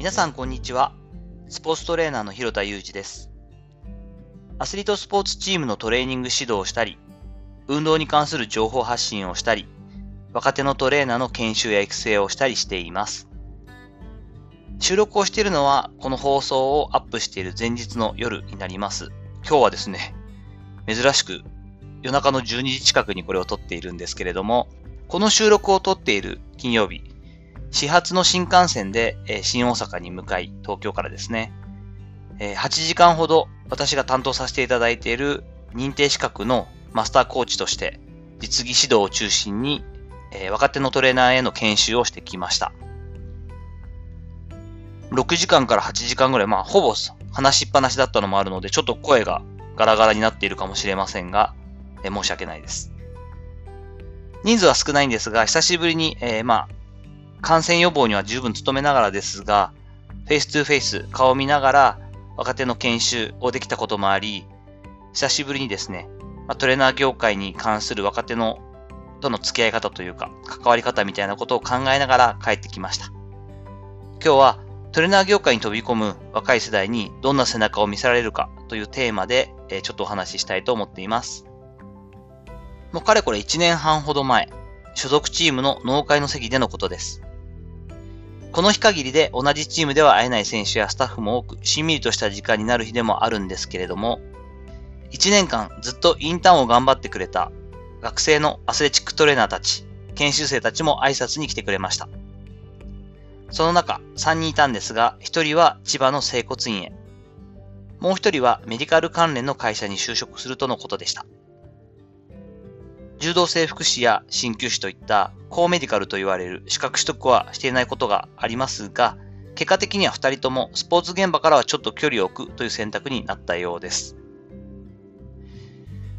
皆さんこんにちは。スポーツトレーナーの広田裕二です。アスリートスポーツチームのトレーニング指導をしたり、運動に関する情報発信をしたり、若手のトレーナーの研修や育成をしたりしています。収録をしているのは、この放送をアップしている前日の夜になります。今日はですね、珍しく夜中の12時近くにこれを撮っているんですけれども、この収録を撮っている金曜日、始発の新幹線で、え新大阪に向かい、東京からですね、え8時間ほど私が担当させていただいている認定資格のマスターコーチとして、実技指導を中心に、え若手のトレーナーへの研修をしてきました。6時間から8時間ぐらい、まあ、ほぼ話しっぱなしだったのもあるので、ちょっと声がガラガラになっているかもしれませんが、え申し訳ないです。人数は少ないんですが、久しぶりに、えー、まあ、感染予防には十分努めながらですが、フェイス2フェイス、顔を見ながら若手の研修をできたこともあり、久しぶりにですね、トレーナー業界に関する若手のとの付き合い方というか、関わり方みたいなことを考えながら帰ってきました。今日はトレーナー業界に飛び込む若い世代にどんな背中を見せられるかというテーマで、えちょっとお話ししたいと思っています。もうかれこれ1年半ほど前、所属チームの農会の席でのことです。この日限りで同じチームでは会えない選手やスタッフも多く、しんみりとした時間になる日でもあるんですけれども、1年間ずっとインターンを頑張ってくれた学生のアスレチックトレーナーたち、研修生たちも挨拶に来てくれました。その中、3人いたんですが、1人は千葉の整骨院へ。もう1人はメディカル関連の会社に就職するとのことでした。柔道整復師や鍼灸師といった高メディカルと言われる資格取得はしていないことがありますが、結果的には2人ともスポーツ現場からはちょっと距離を置くという選択になったようです。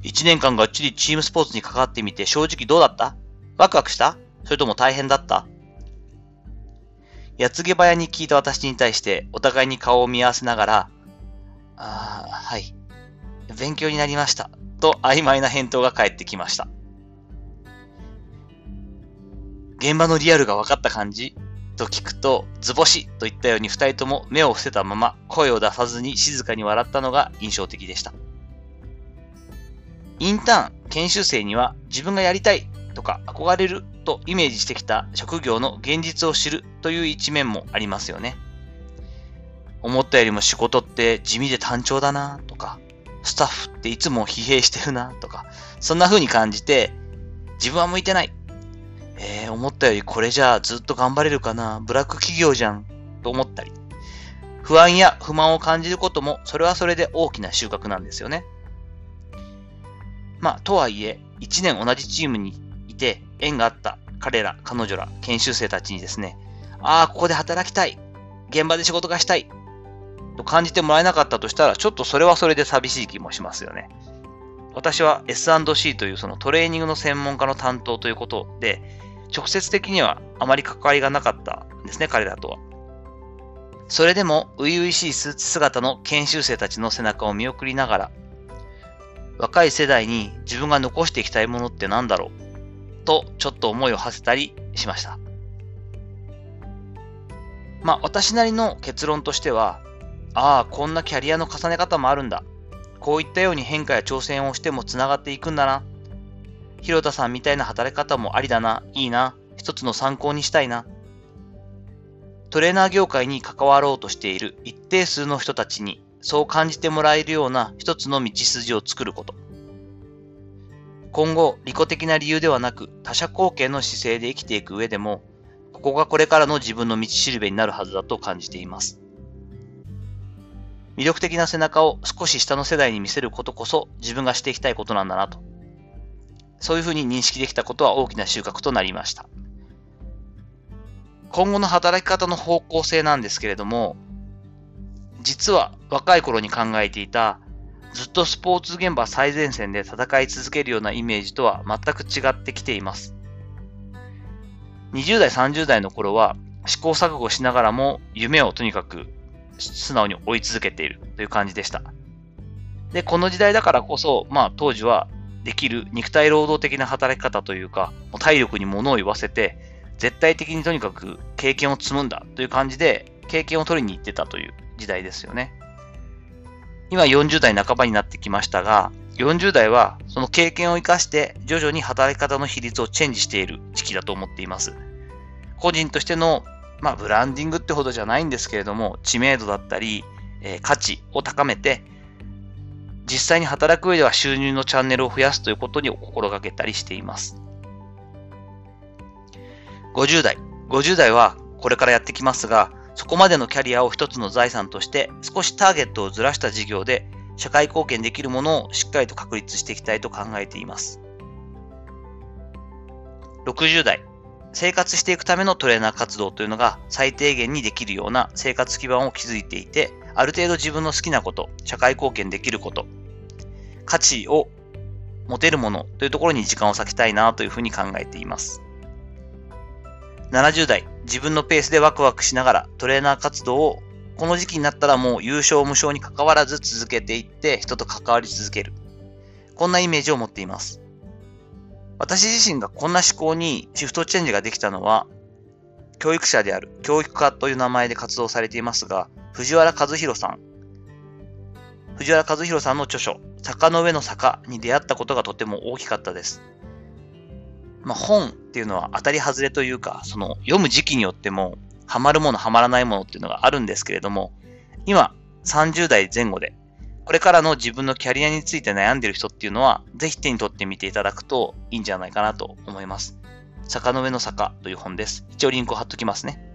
1年間がっちりチームスポーツに関わってみて正直どうだった？ワクワクした？それとも大変だった？やつげ早に聞いた私に対してお互いに顔を見合わせながら、ああ、はい。勉強になりました。と曖昧な返答が返ってきました。現場のリアルが分かった感じと聞くと、図星といったように二人とも目を伏せたまま声を出さずに静かに笑ったのが印象的でした。インターン、研修生には自分がやりたいとか憧れるとイメージしてきた職業の現実を知るという一面もありますよね。思ったよりも仕事って地味で単調だなとか、スタッフっていつも疲弊してるなとか、そんな風に感じて、自分は向いてない。えー、思ったよりこれじゃあずっと頑張れるかな？ブラック企業じゃんと思ったり、不安や不満を感じることもそれはそれで大きな収穫なんですよね。まあ、とはいえ、1年同じチームにいて縁があった彼ら、彼女ら、研修生たちにですね、ああ、ここで働きたい。現場で仕事がしたい。と感じてもらえなかったとしたら、ちょっとそれはそれで寂しい気もしますよね。私は S&C というそのトレーニングの専門家の担当ということで、直接的にはあまり関わりがなかったんですね、彼らとは。それでも、初々しいスーツ姿の研修生たちの背中を見送りながら、若い世代に自分が残していきたいものって何だろうと、ちょっと思いを馳せたりしました。まあ、私なりの結論としては、ああ、こんなキャリアの重ね方もあるんだ。こういったように変化や挑戦をしても繋がっていくんだな。広田さんみたいな働き方もありだな、いいな、一つの参考にしたいな。トレーナー業界に関わろうとしている一定数の人たちにそう感じてもらえるような一つの道筋を作ること。今後、利己的な理由ではなく他者貢献の姿勢で生きていく上でも、ここがこれからの自分の道しるべになるはずだと感じています。魅力的な背中を少し下の世代に見せることこそ自分がしていきたいことなんだなとそういうふうに認識できたことは大きな収穫となりました。今後の働き方の方向性なんですけれども、実は若い頃に考えていたずっとスポーツ現場最前線で戦い続けるようなイメージとは全く違ってきています。20代、30代の頃は試行錯誤しながらも夢をとにかく素直に追い続けているという感じでした。で、この時代だからこそ、まあ当時はできる肉体労働的な働き方というか、体力に物を言わせて、絶対的にとにかく経験を積むんだという感じで、経験を取りに行ってたという時代ですよね。今40代半ばになってきましたが、40代はその経験を活かして徐々に働き方の比率をチェンジしている時期だと思っています。個人としての、まあ、ブランディングってほどじゃないんですけれども、知名度だったり、えー、価値を高めて、実際に働く上では収入のチャンネルを増やすということに心がけたりしています。50代。50代はこれからやってきますが、そこまでのキャリアを一つの財産として少しターゲットをずらした事業で社会貢献できるものをしっかりと確立していきたいと考えています。60代。生活していくためのトレーナー活動というのが最低限にできるような生活基盤を築いていて、ある程度自分の好きなこと、社会貢献できること、価値を持てるものというところに時間を割きたいなというふうに考えています。70代、自分のペースでワクワクしながらトレーナー活動をこの時期になったらもう優勝無償に関わらず続けていって人と関わり続ける。こんなイメージを持っています。私自身がこんな思考にシフトチェンジができたのは、教育者である教育家という名前で活動されていますが、藤原和弘さん。藤原和弘さんの著書、坂の上の坂に出会ったことがとても大きかったです。まあ、本っていうのは当たり外れというか、その読む時期によっても、ハマるもの、ハマらないものっていうのがあるんですけれども、今、30代前後で、これからの自分のキャリアについて悩んでる人っていうのは、ぜひ手に取ってみていただくといいんじゃないかなと思います。坂の上の坂という本です。一応リンクを貼っときますね。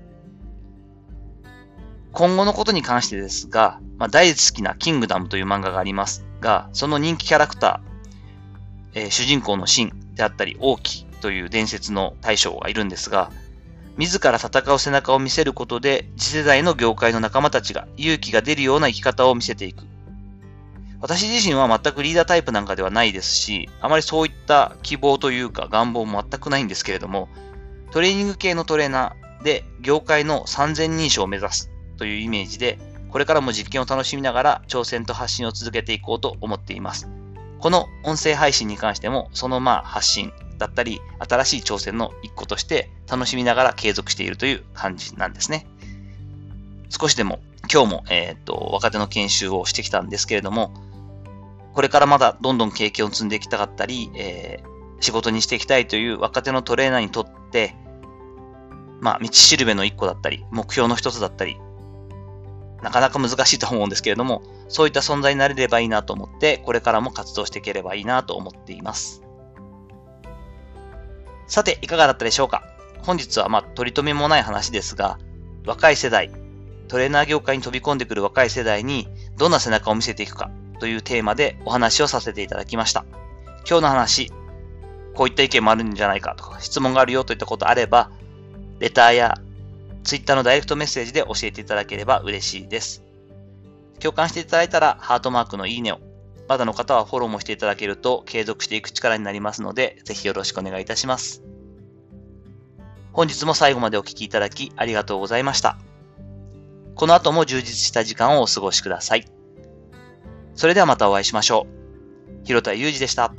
今後のことに関してですが、まあ、大好きなキングダムという漫画がありますが、その人気キャラクター、えー、主人公のシンであったり、王毅という伝説の大将がいるんですが、自ら戦う背中を見せることで、次世代の業界の仲間たちが勇気が出るような生き方を見せていく。私自身は全くリーダータイプなんかではないですし、あまりそういった希望というか願望も全くないんですけれども、トレーニング系のトレーナーで業界の3000認証を目指すというイメージで、これからも実験を楽しみながら挑戦と発信を続けていこうと思っています。この音声配信に関しても、そのまあ発信だったり、新しい挑戦の一個として楽しみながら継続しているという感じなんですね。少しでも今日も、えっ、と、若手の研修をしてきたんですけれども、これからまだどんどん経験を積んでいきたかったり、えー、仕事にしていきたいという若手のトレーナーにとって、まあ、道しるべの一個だったり、目標の一つだったり、なかなか難しいと思うんですけれども、そういった存在になれればいいなと思って、これからも活動していければいいなと思っています。さて、いかがだったでしょうか？本日はまあ、取り留めもない話ですが、若い世代、トレーナー業界に飛び込んでくる若い世代にどんな背中を見せていくかというテーマでお話をさせていただきました。今日の話、こういった意見もあるんじゃないかとか、質問があるよといったことあれば、レターやツイッターのダイレクトメッセージで教えていただければ嬉しいです。共感していただいたら、ハートマークのいいねを、まだの方はフォローもしていただけると継続していく力になりますので、ぜひよろしくお願いいたします。本日も最後までお聴きいただきありがとうございました。この後も充実した時間をお過ごしください。それではまたお会いしましょう。広田祐二でした。